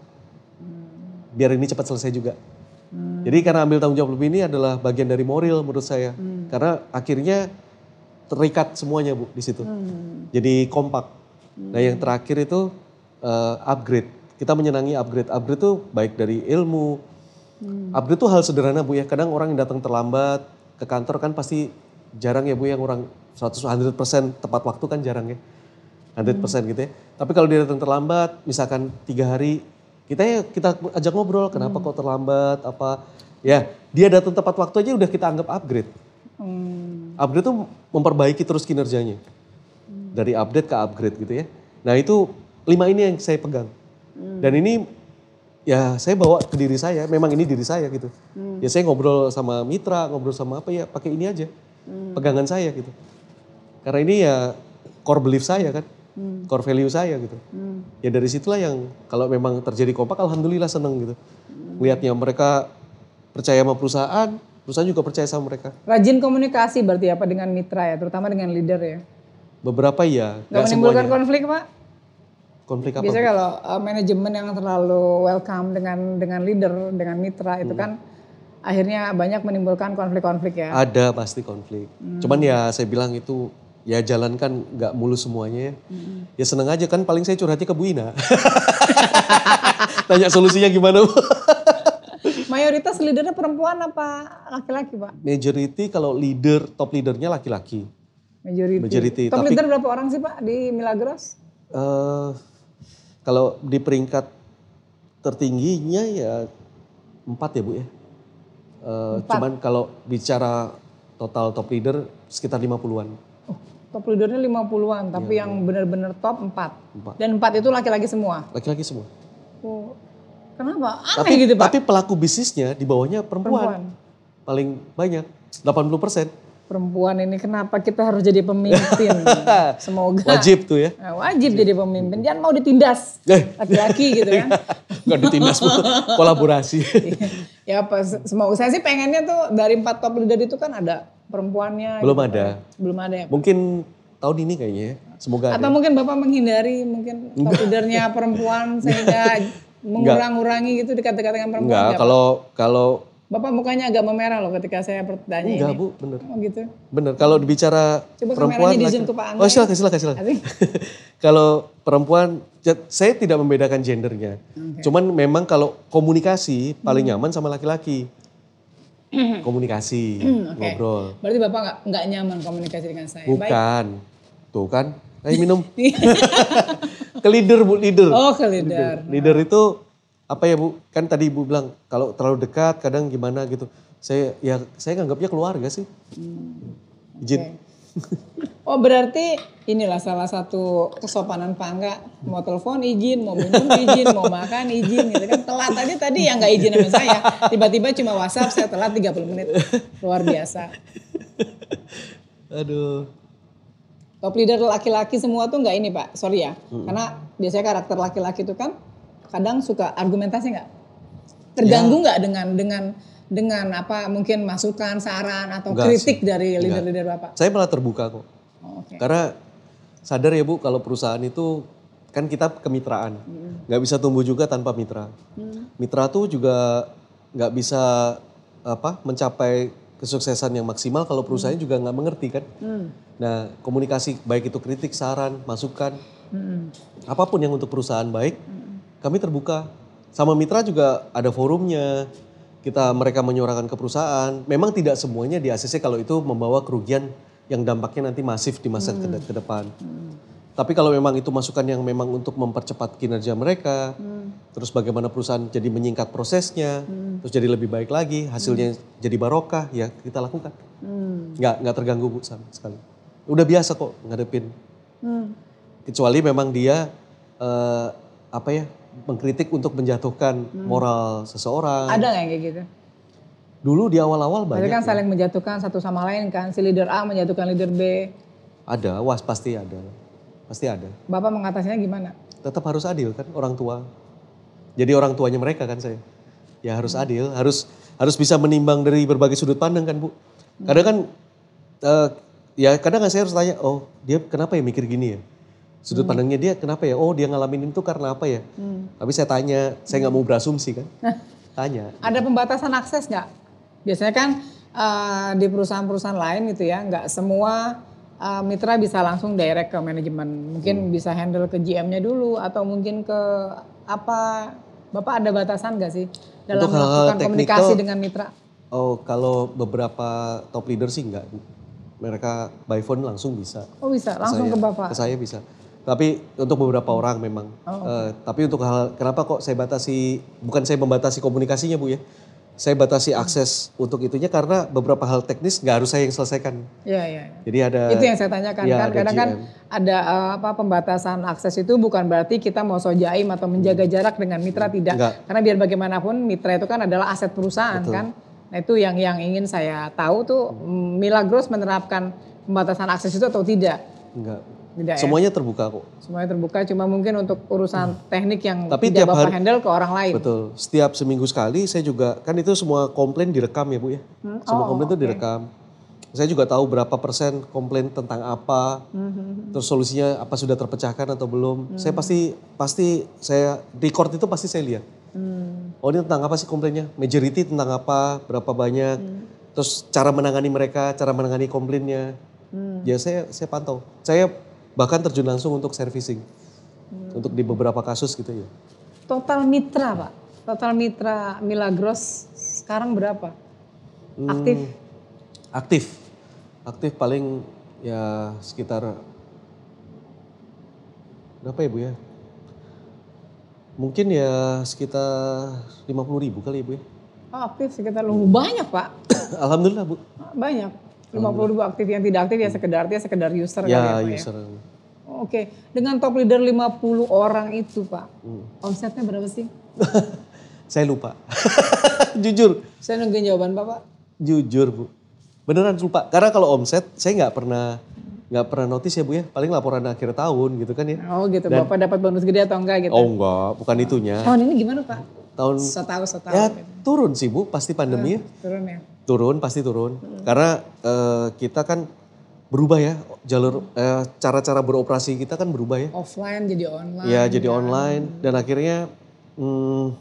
Biar ini cepat selesai juga. Jadi karena ambil tanggung jawab lebih ini adalah bagian dari moral menurut saya. Karena akhirnya terikat semuanya Bu di situ. Jadi kompak. Nah yang terakhir itu eh, upgrade. Kita menyenangi upgrade. Upgrade itu baik dari ilmu. Upgrade itu hal sederhana Bu ya. Kadang orang yang datang terlambat ke kantor kan pasti jarang ya Bu yang orang 100 100% tepat waktu kan jarang ya. 100% gitu ya. Tapi kalau dia datang terlambat, misalkan tiga hari, kita ya kita ajak ngobrol, kenapa kok terlambat, apa. Ya, dia datang tepat waktu aja udah kita anggap upgrade. Hmm. Upgrade itu memperbaiki terus kinerjanya. Dari update ke upgrade gitu ya. Nah itu lima ini yang saya pegang. Dan ini ya saya bawa ke diri saya, memang ini diri saya gitu. Ya saya ngobrol sama mitra, ngobrol sama apa ya pakai ini aja. Pegangan saya gitu. Karena ini ya core belief saya kan. Core value saya gitu. Ya dari situlah yang kalau memang terjadi kompak alhamdulillah seneng gitu. Lihatnya mereka percaya sama perusahaan, perusahaan juga percaya sama mereka. Rajin komunikasi berarti apa dengan mitra ya, terutama dengan leader ya. Beberapa iya, Gak menimbulkan semuanya. konflik pak? Konflik apa? Biasanya kalau uh, manajemen yang terlalu welcome dengan dengan leader, dengan mitra itu kan akhirnya banyak menimbulkan konflik-konflik ya. Ada pasti konflik. Cuman ya saya bilang itu ya jalankan nggak mulus semuanya ya. Ya seneng aja kan paling saya curhatnya ke Bu Ina. Tanya solusinya gimana Bu? Mayoritas leadernya perempuan apa laki-laki pak? Majority kalau leader, top leadernya laki-laki. Majority. Majority, Top tapi- leader berapa orang sih pak di Milagros? eh kalau di peringkat tertingginya ya empat ya Bu ya. Eh, cuman kalau bicara total top leader sekitar 50-an. Top leadernya 50-an, tapi yang benar-benar top 4. Empat. Dan 4 itu laki-laki semua. Laki-laki semua. Oh, kenapa? Aneh Tapi, gitu pak. tapi pelaku bisnisnya di bawahnya perempuan. Perempuan. Paling banyak, 80 persen. Perempuan ini kenapa kita harus jadi pemimpin? Semoga. Wajib tuh ya. Nah, wajib jadi pemimpin. Jangan mau ditindas Eh. laki-laki gitu kan. Gak ditindas Bu. kolaborasi. ya apa semua saya sih pengennya tuh dari empat top leader itu kan ada perempuannya. Belum gitu. ada. Belum ada ya. Mungkin tahun ini kayaknya ya. Semoga ada. Atau mungkin Bapak menghindari mungkin top leadernya perempuan sehingga mengurang-urangi gitu dekat-dekat dengan perempuan. Enggak, nggak, kalau kalau Pak? Bapak mukanya agak memerah loh ketika saya bertanya enggak ini. Bu, bener. Oh gitu. Bener, kalau bicara Coba perempuan kameranya di zoom ke Pak. Oh silakan, silakan, silakan. Kalau perempuan, ya, saya tidak membedakan gendernya. Cuman memang kalau komunikasi paling Hmm. nyaman sama laki-laki. Komunikasi, oke. ngobrol. Berarti Bapak nggak nggak nyaman komunikasi dengan saya. Baik. Bukan. Tuh kan, ayo minum. ke leader Bu, leader. Oh ke leader. Leader itu apa ya Bu? Kan tadi Ibu bilang kalau terlalu dekat kadang gimana gitu. Saya ya saya nganggapnya keluarga sih. Izin. Oh berarti inilah salah satu kesopanan Pak Angga. Mau telepon izin, mau minum izin, mau makan izin gitu kan. Telat tadi tadi yang nggak izin sama saya. Tiba-tiba cuma WhatsApp saya telat 30 menit. Luar biasa. Aduh. Top leader laki-laki semua tuh nggak ini Pak, sorry ya. Karena biasanya karakter laki-laki itu kan kadang suka argumentasi nggak? Terganggu nggak dengan dengan dengan apa mungkin masukan, saran atau Nggak kritik dari leader-leader Bapak? Saya malah terbuka kok. Oh, Oke. Karena sadar ya Bu kalau perusahaan itu kan kita kemitraan. nggak bisa tumbuh juga tanpa mitra. Mitra tuh juga nggak bisa apa mencapai kesuksesan yang maksimal kalau perusahaannya juga nggak mengerti kan. Nah komunikasi baik itu kritik, saran, masukan, apa pun yang untuk perusahaan baik, kami terbuka. Sama mitra juga ada forumnya. Kita mereka menyuarakan ke perusahaan. Memang tidak semuanya di ACC kalau itu membawa kerugian yang dampaknya nanti masif di masa ke, ke depan. Tapi kalau memang itu masukan yang memang untuk mempercepat kinerja mereka, terus bagaimana perusahaan jadi menyingkat prosesnya, terus jadi lebih baik lagi, hasilnya jadi barokah, ya kita lakukan. Nggak nggak terganggu bu sama sekali. Udah biasa kok ngadepin. Kecuali memang dia eh, apa ya mengkritik untuk menjatuhkan moral seseorang. Ada nggak yang kayak gitu? Dulu di awal-awal Berarti banyak. kan saling menjatuhkan satu sama lain kan. Si leader A menjatuhkan leader B. Ada, was pasti ada, pasti ada. Bapak mengatasinya gimana? Tetap harus adil kan orang tua. Jadi orang tuanya mereka kan saya. Ya harus adil, harus harus bisa menimbang dari berbagai sudut pandang kan bu. Kadang kan eh, ya kadang kan saya harus tanya, oh dia kenapa ya mikir gini ya? Sudut pandangnya dia kenapa ya? Oh dia ngalamin itu karena apa ya? Tapi saya tanya, saya nggak mau berasumsi kan. Tanya. Ada pembatasan akses nggak? Biasanya kan eh, di perusahaan-perusahaan lain gitu ya, nggak semua eh, mitra bisa langsung direct ke manajemen. Mungkin bisa handle ke GM-nya dulu atau mungkin ke apa? Bapak ada batasan nggak sih dalam Untuk melakukan komunikasi teknikal- dengan mitra? Oh kalau beberapa top leader sih nggak. Mereka by phone langsung bisa. Oh bisa, langsung saya, ke Bapak. Ke saya bisa. Tapi untuk beberapa orang memang. Eh, tapi untuk hal kenapa kok saya batasi bukan saya membatasi komunikasinya Bu ya. Saya batasi akses untuk itunya karena beberapa hal teknis nggak harus saya yang selesaikan. Iya, iya. iya. Jadi ada Itu yang saya tanyakan Iya, kan ada kadang kan ada eh, apa pembatasan akses itu bukan berarti kita mau sojaim atau menjaga jarak dengan mitra tidak. Enggak. Karena biar bagaimanapun mitra itu kan adalah aset perusahaan kan. Nah itu yang yang ingin saya tahu tuh mm, Milagros menerapkan pembatasan akses itu atau tidak. enggak. Tidak ya. Semuanya terbuka kok. Semuanya terbuka cuma mungkin untuk urusan teknik yang Tapi tidak tiap Bapak hari- handle ke orang lain. Betul. Setiap seminggu sekali saya juga kan itu semua komplain direkam ya Bu ya. Semua Oh, komplain itu direkam. Saya juga tahu berapa persen komplain tentang apa, Mhm. terus solusinya apa sudah terpecahkan atau belum. Saya pasti pasti saya record itu pasti saya lihat. Hmm. Oh ini tentang apa sih komplainnya? Majority tentang apa? Berapa banyak? Hmm. Terus cara menangani mereka, cara menangani komplainnya. Hmm. Ya saya saya pantau. Saya bahkan terjun langsung untuk servicing. Hmm. Untuk di beberapa kasus gitu ya. Total mitra Pak, total mitra Milagros sekarang berapa? Hmm. Aktif? Aktif. Aktif paling ya sekitar berapa ya Bu ya? Mungkin ya sekitar 50 ribu kali ya Bu ya. Oh aktif sekitar lu banyak Pak. Alhamdulillah Bu. Banyak. 50 ribu aktif yang tidak aktif ya sekedar artinya sekedar user kali ya, Ya Pak ya. user. Oke, dengan top leader 50 orang itu Pak, Hmm. omsetnya berapa sih? Saya lupa. Jujur. Saya nungguin jawaban Bapak. Jujur Bu. Beneran lupa. Karena kalau omset saya nggak pernah nggak pernah notice ya Bu ya. Paling laporan akhir tahun gitu kan ya. Oh gitu, Bapak dapat bonus gede atau enggak gitu? Oh enggak, bukan itunya. Tahun ini gimana Pak? Tahun Setahu setahu ya gitu. turun sih Bu pasti pandemi ya. turun ya. Turun pasti turun. Karena eh, kita kan berubah ya jalur eh, cara-cara beroperasi kita kan berubah ya. Offline jadi online. Ya jadi online dan akhirnya hmm,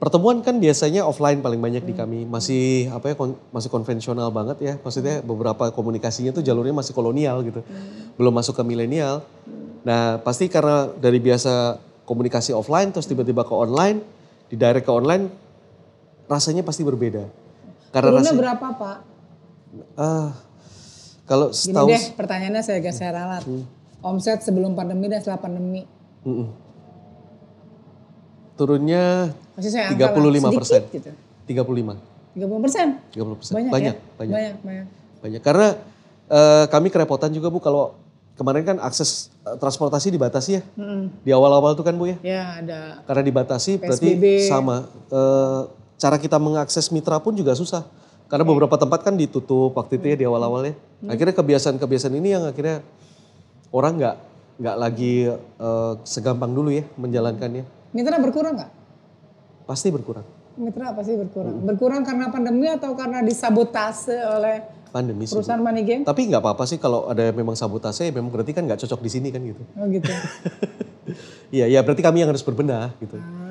pertemuan kan biasanya offline paling banyak di kami. Masih apa ya kon- masih konvensional banget ya. Maksudnya beberapa komunikasinya tuh jalurnya masih kolonial gitu. Belum masuk ke milenial. Nah, pasti karena dari biasa komunikasi offline terus tiba-tiba ke online, di direct ke online rasanya pasti berbeda. Karena Turunnya rasanya berapa Pak? ah kalau Gini setahu deh pertanyaannya saya geser ralat. Omset sebelum pandemi dan setelah pandemi. Mm-mm. turunnya Masih saya angka lah, 35 persen. sedikit gitu. 35. 30 persen? 30 persen. Banyak, Banyak, ya? banyak, Banyak, banyak. banyak. Karena eh, kami kerepotan juga Bu kalau kemarin kan akses eh, transportasi dibatasi ya. Mm-mm. Di awal-awal tuh kan Bu ya. Ya ada Karena dibatasi berarti PSBB. sama. Eh, cara kita mengakses mitra pun juga susah. Karena beberapa tempat kan ditutup waktu itu ya di awal-awal ya. Hmm. Akhirnya kebiasaan-kebiasaan ini yang akhirnya orang nggak nggak lagi eh, segampang dulu ya menjalankannya. mitra berkurang nggak? Pasti berkurang. Mitra pasti berkurang. Hmm. Berkurang karena pandemi atau karena disabotase oleh Pandemi sih. Perusahaan money game? Tapi nggak apa-apa sih kalau ada memang sabotase, ya memang berarti kan nggak cocok di sini kan gitu. Oh gitu. Iya, ya berarti kami yang harus berbenah gitu. Ah,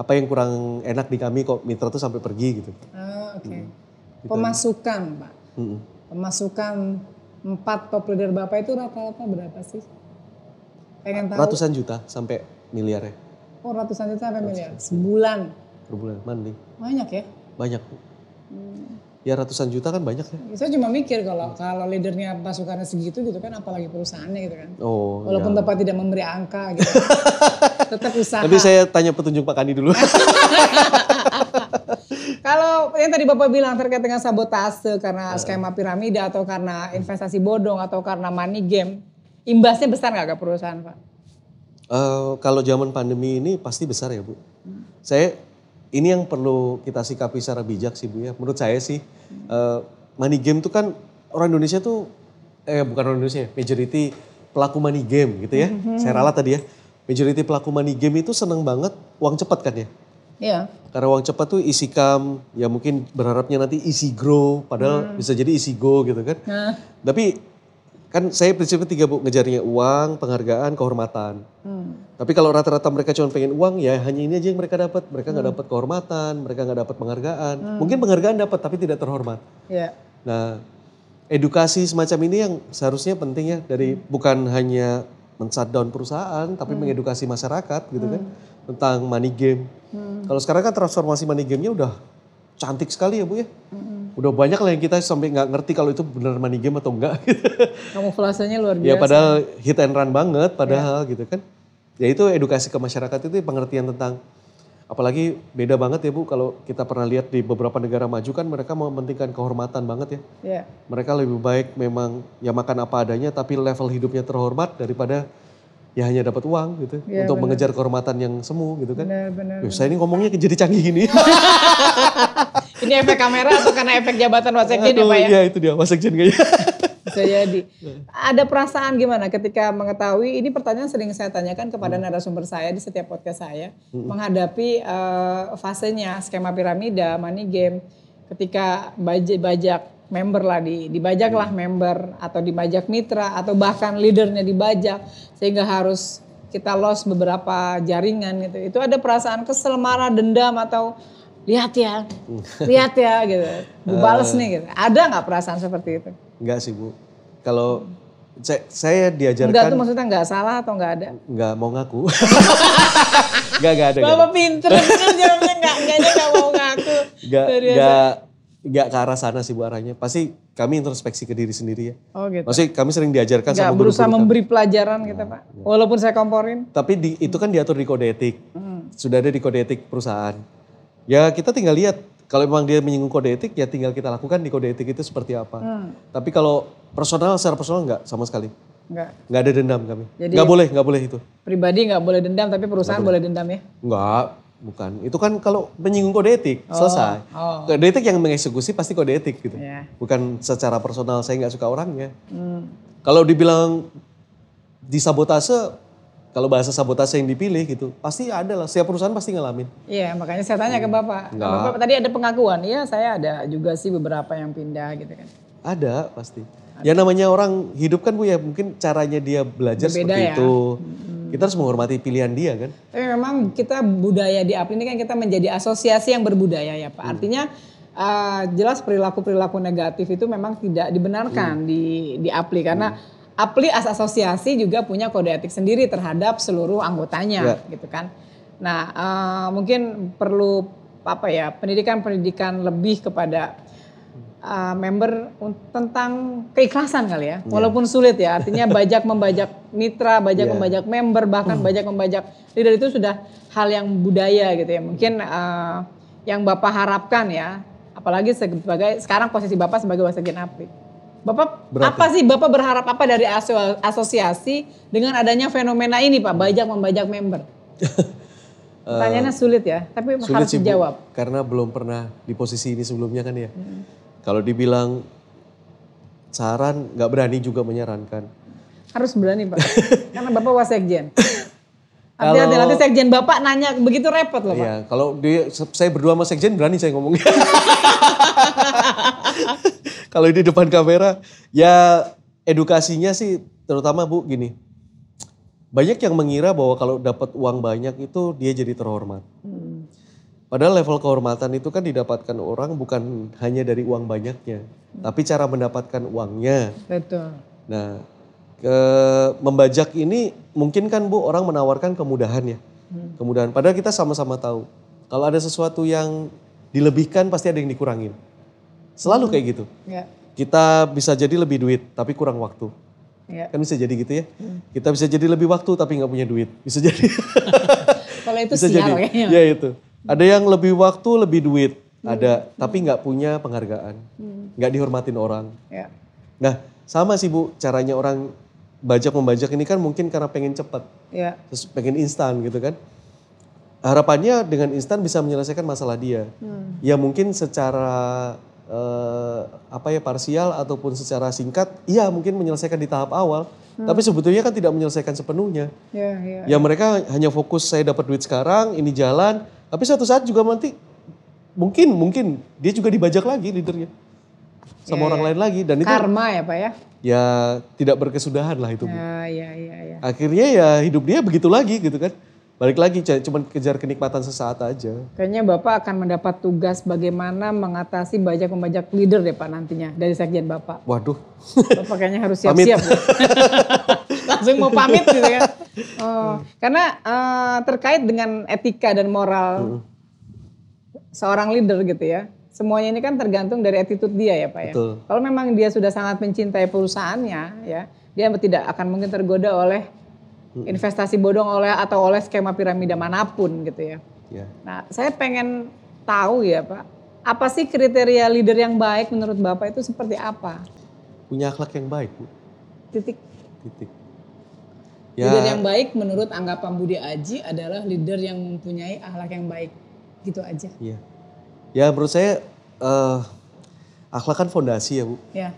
Apa yang kurang enak di kami kok mitra tuh sampai pergi gitu. ah, oke. Hmm. Pemasukan Pak. Mm-mm. Pemasukan empat top leader Bapak itu rata-rata berapa sih? Pengen tahu. Ratusan juta sampai miliar ya Oh ratusan juta sampai miliar. Sebulan. per bulan. Mandi. Banyak ya? Banyak. Bu. Ya ratusan juta kan banyak ya. Saya cuma mikir kalau kalau leadernya pasukannya segitu gitu kan apalagi perusahaannya gitu kan. Oh, Walaupun ya. Bapak tidak memberi angka gitu. Tetap usaha. Nanti saya tanya petunjuk Pak Kani dulu. Kalau yang tadi Bapak bilang terkait dengan sabotase karena skema piramida atau karena investasi bodong atau karena money game, imbasnya besar nggak ke perusahaan Pak? Eh, kalau zaman pandemi ini pasti besar ya Bu. Saya ini yang perlu kita sikapi secara bijak sih Bu ya. Menurut saya sih eh, money game itu kan orang Indonesia tuh eh bukan orang Indonesia, ya, majority pelaku money game gitu ya. Saya ralat tadi ya. Majority pelaku money game itu seneng banget uang cepat kan ya. Iya. Karena uang cepat tuh isi kam, ya mungkin berharapnya nanti isi grow, padahal bisa jadi isi go gitu kan. Nah, Tapi kan saya prinsipnya tiga bu, ngejarnya uang, penghargaan, kehormatan. Tapi kalau rata-rata mereka cuma pengen uang, ya hanya ini aja yang mereka dapat. Mereka nggak dapat kehormatan, mereka nggak dapat penghargaan. Mungkin penghargaan dapat, tapi tidak terhormat. ya. Nah, edukasi semacam ini yang seharusnya penting ya dari bukan hanya men-shutdown perusahaan, tapi mengedukasi masyarakat gitu kan tentang money game. Kalau sekarang kan transformasi money game-nya udah cantik sekali ya bu ya. Udah banyak lah yang kita sampai nggak ngerti kalau itu benar money game atau enggak. Kamuflasenya luar ya biasa. padahal hit and run banget padahal gitu kan. Ya itu edukasi ke masyarakat itu pengertian tentang apalagi beda banget ya Bu kalau kita pernah lihat di beberapa negara maju kan mereka mementingkan kehormatan banget ya. Ya. Mereka lebih baik memang ya makan apa adanya tapi level hidupnya terhormat daripada ya hanya dapat uang gitu Ya, untuk mengejar kehormatan yang semu gitu kan. Benar-benar. Duh, saya ini ngomongnya jadi canggih gini. Ini efek kamera atau karena efek jabatan wasekjen ya Pak ya? iya itu dia wasekjen kayaknya. Bisa jadi. Ada perasaan gimana ketika mengetahui, ini pertanyaan sering saya tanyakan kepada narasumber saya di setiap podcast saya, menghadapi eh, fasenya skema piramida, money game, ketika bajak, bajak member lah, di, dibajak lah member, atau dibajak mitra, atau bahkan leadernya dibajak, sehingga harus kita lost beberapa jaringan gitu. Itu ada perasaan kesel, marah, dendam, atau lihat ya, lihat ya gitu. Gue bales nih gitu. Ada nggak perasaan seperti itu? Enggak sih Bu. Kalau saya, saya Enggak diajarkan tuh maksudnya nggak salah atau nggak ada? nggak mau ngaku. Enggak, enggak ada. nggak ada. Bapak pinter bener jawabnya nggak, enggaknya nggak mau ngaku. Enggak, enggak, enggak ke arah sana sih Bu arahnya. Pasti kami introspeksi ke diri sendiri ya. Oh gitu. Maksudnya kami sering diajarkan Nggak sama berusaha guru-guru kami. memberi pelajaran gitu Pak. Walaupun saya komporin. Tapi di, itu kan diatur di kode etik. Hmm. Sudah ada di kode etik perusahaan. Ya kita tinggal lihat. Kalau memang dia menyinggung kode etik ya tinggal kita lakukan di kode etik itu seperti apa. Hmm. Tapi kalau personal secara personal enggak sama sekali. Enggak. Enggak ada dendam kami. Jadi- Enggak boleh, enggak boleh itu. Pribadi nggak boleh dendam tapi perusahaan boleh dendam ya. Enggak, bukan. Itu kan kalau menyinggung kode etik, selesai. oh. Kode etik yang mengeksekusi pasti kode etik gitu. Ya. Bukan secara personal saya nggak suka orangnya. Hmm. Kalau dibilang disabotase, kalau bahasa sabotase yang dipilih gitu, pasti ada lah. Setiap perusahaan pasti ngalamin. Iya makanya saya tanya ke Bapak. Nggak. Bapak tadi ada pengakuan. Iya saya ada juga sih beberapa yang pindah gitu kan. Ada pasti. Ya namanya orang hidup kan Bu ya, mungkin caranya dia belajar Berbeda seperti ya. itu. Kita harus menghormati pilihan dia kan. Tapi memang kita budaya di APLI ini kan kita menjadi asosiasi yang berbudaya ya Pak. Artinya eh, jelas perilaku-perilaku negatif itu memang tidak dibenarkan di di APLI karena APLI as asosiasi juga punya kode etik sendiri terhadap seluruh anggotanya gitu kan. Nah eh, mungkin perlu apa ya pendidikan-pendidikan lebih kepada uh, member tentang keikhlasan kali ya. Walaupun sulit ya, artinya bajak membajak mitra, bajak Iya. membajak member, bahkan bajak membajak leader itu sudah hal yang budaya gitu ya. Mungkin uh, yang Bapak harapkan ya, apalagi sebagai sekarang posisi Bapak sebagai wasekjen APRI. Bapak Berat apa sih Bapak berharap apa dari aso- asosiasi dengan adanya fenomena ini Pak, bajak membajak member? Pertanyaannya sulit ya, tapi Sulit harus sih Bu, dijawab. karena belum pernah di posisi ini sebelumnya kan ya. Kalau dibilang saran, nggak berani juga menyarankan. Harus berani Pak. Karena Bapak wasekjen. Hati-hati nanti sekjen Bapak nanya begitu repot loh Pak. Iya, kalau dia saya berdua sama sekjen berani saya ngomongnya. kalau di depan kamera, ya edukasinya sih terutama Bu gini. Banyak yang mengira bahwa kalau dapat uang banyak itu dia jadi terhormat. Padahal level kehormatan itu kan didapatkan orang bukan hanya dari uang banyaknya, tapi cara mendapatkan uangnya. Betul. Nah, ke membajak ini mungkin kan Bu orang menawarkan kemudahan ya. Kemudahan. Padahal kita sama-sama tahu kalau ada sesuatu yang dilebihkan pasti ada yang dikurangin. Selalu kayak gitu. Ya. Kita bisa jadi lebih duit tapi kurang waktu. Ya. Kan bisa jadi gitu ya. Kita bisa jadi lebih waktu tapi nggak punya duit. Bisa jadi. Kalau itu bisa sial jadi. kayaknya. Ya itu. Ada yang lebih waktu lebih duit. Ada tapi nggak punya penghargaan. Nggak dihormatin orang. Ya. Nah sama sih Bu caranya orang bajak membajak ini kan mungkin karena pengen cepat. Ya. Terus pengen instan gitu kan. Harapannya dengan instan bisa menyelesaikan masalah dia. Ya mungkin secara eh, apa ya parsial ataupun secara singkat, iya mungkin menyelesaikan di tahap awal. Tapi sebetulnya kan tidak menyelesaikan sepenuhnya. Ya, ya. Ya mereka hanya fokus saya dapat duit sekarang, ini jalan. Tapi suatu saat juga nanti mungkin mungkin dia juga dibajak lagi leadernya sama orang lain lagi dan itu Karma ya Pak ya? ya tidak berkesudahan lah itu. Ya, ya, ya, ya. Akhirnya ya hidup dia begitu lagi gitu kan. Balik lagi cuman kejar kenikmatan sesaat aja. Kayaknya Bapak akan mendapat tugas bagaimana mengatasi bajak membajak leader deh Pak nantinya dari sekjen Bapak. Waduh. Bapak kayaknya harus siap-siap. Langsung mau pamit gitu ya. Oh, karena eh, terkait dengan etika dan moral seorang leader gitu ya. Semuanya ini kan tergantung dari attitude dia ya Pak ya. Betul. Kalau memang dia sudah sangat mencintai perusahaannya ya, dia tidak akan mungkin tergoda oleh investasi bodong oleh atau oleh skema piramida mana pun gitu ya. Ya. Nah, saya pengen tahu ya Pak, apa sih kriteria leader yang baik menurut Bapak itu seperti apa? Punya akhlak yang baik, Bu. Titik. Titik. Leader Ya, yang baik menurut anggapan Budi Aji adalah leader yang mempunyai akhlak yang baik. Gitu aja. iya. Ya menurut saya eh akhlak kan fondasi ya, Bu. Ya.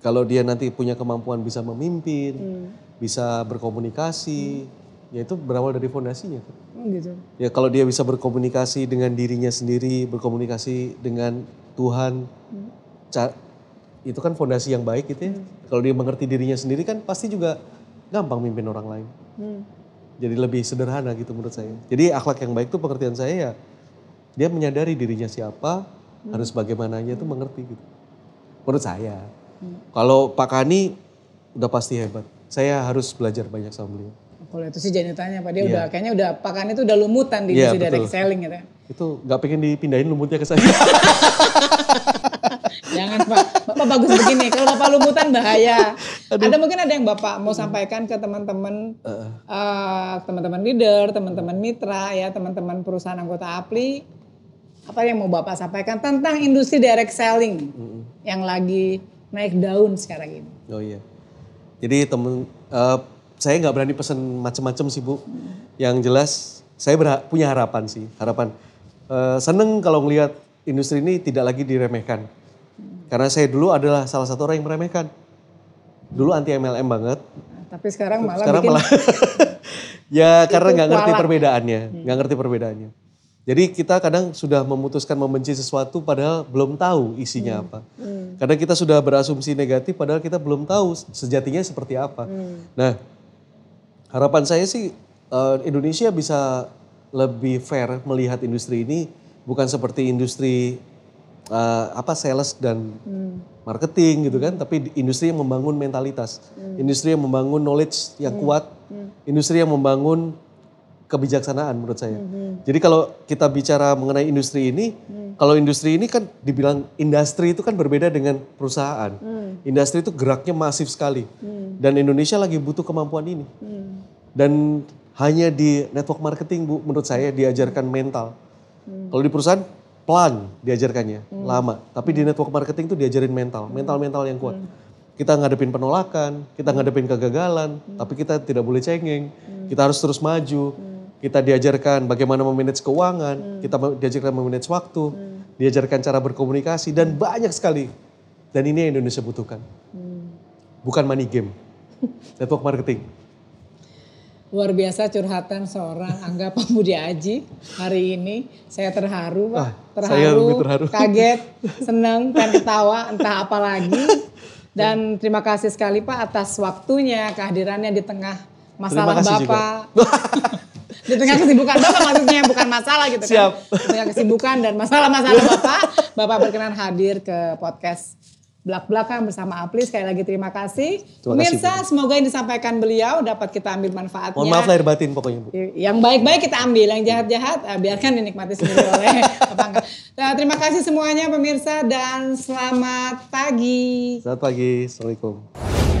Kalau dia nanti punya kemampuan bisa memimpin, Hmm. bisa berkomunikasi, ya itu berawal dari fondasinya. kan. Gitu. Ya kalau dia bisa berkomunikasi dengan dirinya sendiri, berkomunikasi dengan Tuhan, ca- itu kan fondasi yang baik gitu ya. Kalau dia mengerti dirinya sendiri kan pasti juga gampang mimpin orang lain. Hmm. Jadi lebih sederhana gitu menurut saya. Jadi akhlak yang baik itu pengertian saya ya, dia menyadari dirinya siapa, harus bagaimananya itu mengerti gitu. Menurut saya. Kalau Pak Kani udah pasti hebat. Saya harus belajar banyak sama beliau. Kalau itu sih jangan ditanya Pak, dia Iya. udah kayaknya udah pakan itu udah lumutan di Iya, industri direct selling gitu ya. Itu nggak pengen dipindahin lumutnya ke saya. Jangan Pak, Bapak bagus begini. Kalau Bapak lumutan bahaya. Ada mungkin ada yang Bapak mau sampaikan ke teman-teman eh, teman-teman leader, teman-teman mitra ya, teman-teman perusahaan anggota APLI. Apa yang mau Bapak sampaikan tentang industri direct selling yang lagi naik daun sekarang ini? Oh iya. Jadi temen, eh, saya nggak berani pesan macam-macam sih bu. Yang jelas saya berha- punya harapan sih, harapan. Eh, seneng kalau ngelihat industri ini tidak lagi diremehkan. Karena saya dulu adalah salah satu orang yang meremehkan. Dulu anti MLM banget. Nah, tapi sekarang malah Sekarang bikin malah ya karena nggak ngerti perbedaannya, nggak ngerti perbedaannya. Jadi kita kadang sudah memutuskan membenci sesuatu padahal belum tahu isinya apa. Kadang kita sudah berasumsi negatif padahal kita belum tahu sejatinya seperti apa. Nah, harapan saya sih eh, Indonesia bisa lebih fair melihat industri ini bukan seperti industri eh, apa sales dan marketing gitu kan, tapi industri yang membangun mentalitas, industri yang membangun knowledge yang kuat, industri yang membangun kebijaksanaan menurut saya. Jadi kalau kita bicara mengenai industri ini, kalau industri ini kan dibilang industri itu kan berbeda dengan perusahaan. Industri itu geraknya masif sekali. Dan Indonesia lagi butuh kemampuan ini. Dan hanya di network marketing Bu menurut saya diajarkan mental. Kalau di perusahaan pelan diajarkannya, lama. Tapi di network marketing itu diajarin mental, mental-mental yang kuat. Kita ngadepin penolakan, kita ngadepin kegagalan, tapi kita tidak boleh cengeng. Kita harus terus maju. Kita diajarkan bagaimana memanage keuangan, kita ma- diajarkan memanage waktu, diajarkan cara berkomunikasi dan banyak sekali. Dan ini yang Indonesia butuhkan. Bukan money game. Network marketing. Luar biasa curhatan seorang Angga Budi Aji hari ini. Saya terharu, Pak. Ah, terharu, saya lebih terharu. kaget, senang, pengen ketawa, entah apa lagi. Dan terima kasih sekali Pak atas waktunya, kehadirannya di tengah masalah. Bapak. di tengah kesibukan Bapak maksudnya bukan masalah gitu Siap. kan. Di tengah kesibukan dan masalah-masalah Bapak, Bapak berkenan hadir ke podcast belak-belakan bersama Apli. Sekali lagi terima kasih. Terima kasih, Pemirsa, semoga yang disampaikan beliau dapat kita ambil manfaatnya. Mohon maaf lahir batin pokoknya Bu. Yang baik-baik kita ambil, yang jahat-jahat eh, biarkan dinikmati sendiri oleh tetangga. Nah, terima kasih semuanya pemirsa dan selamat pagi. Selamat pagi. Assalamualaikum.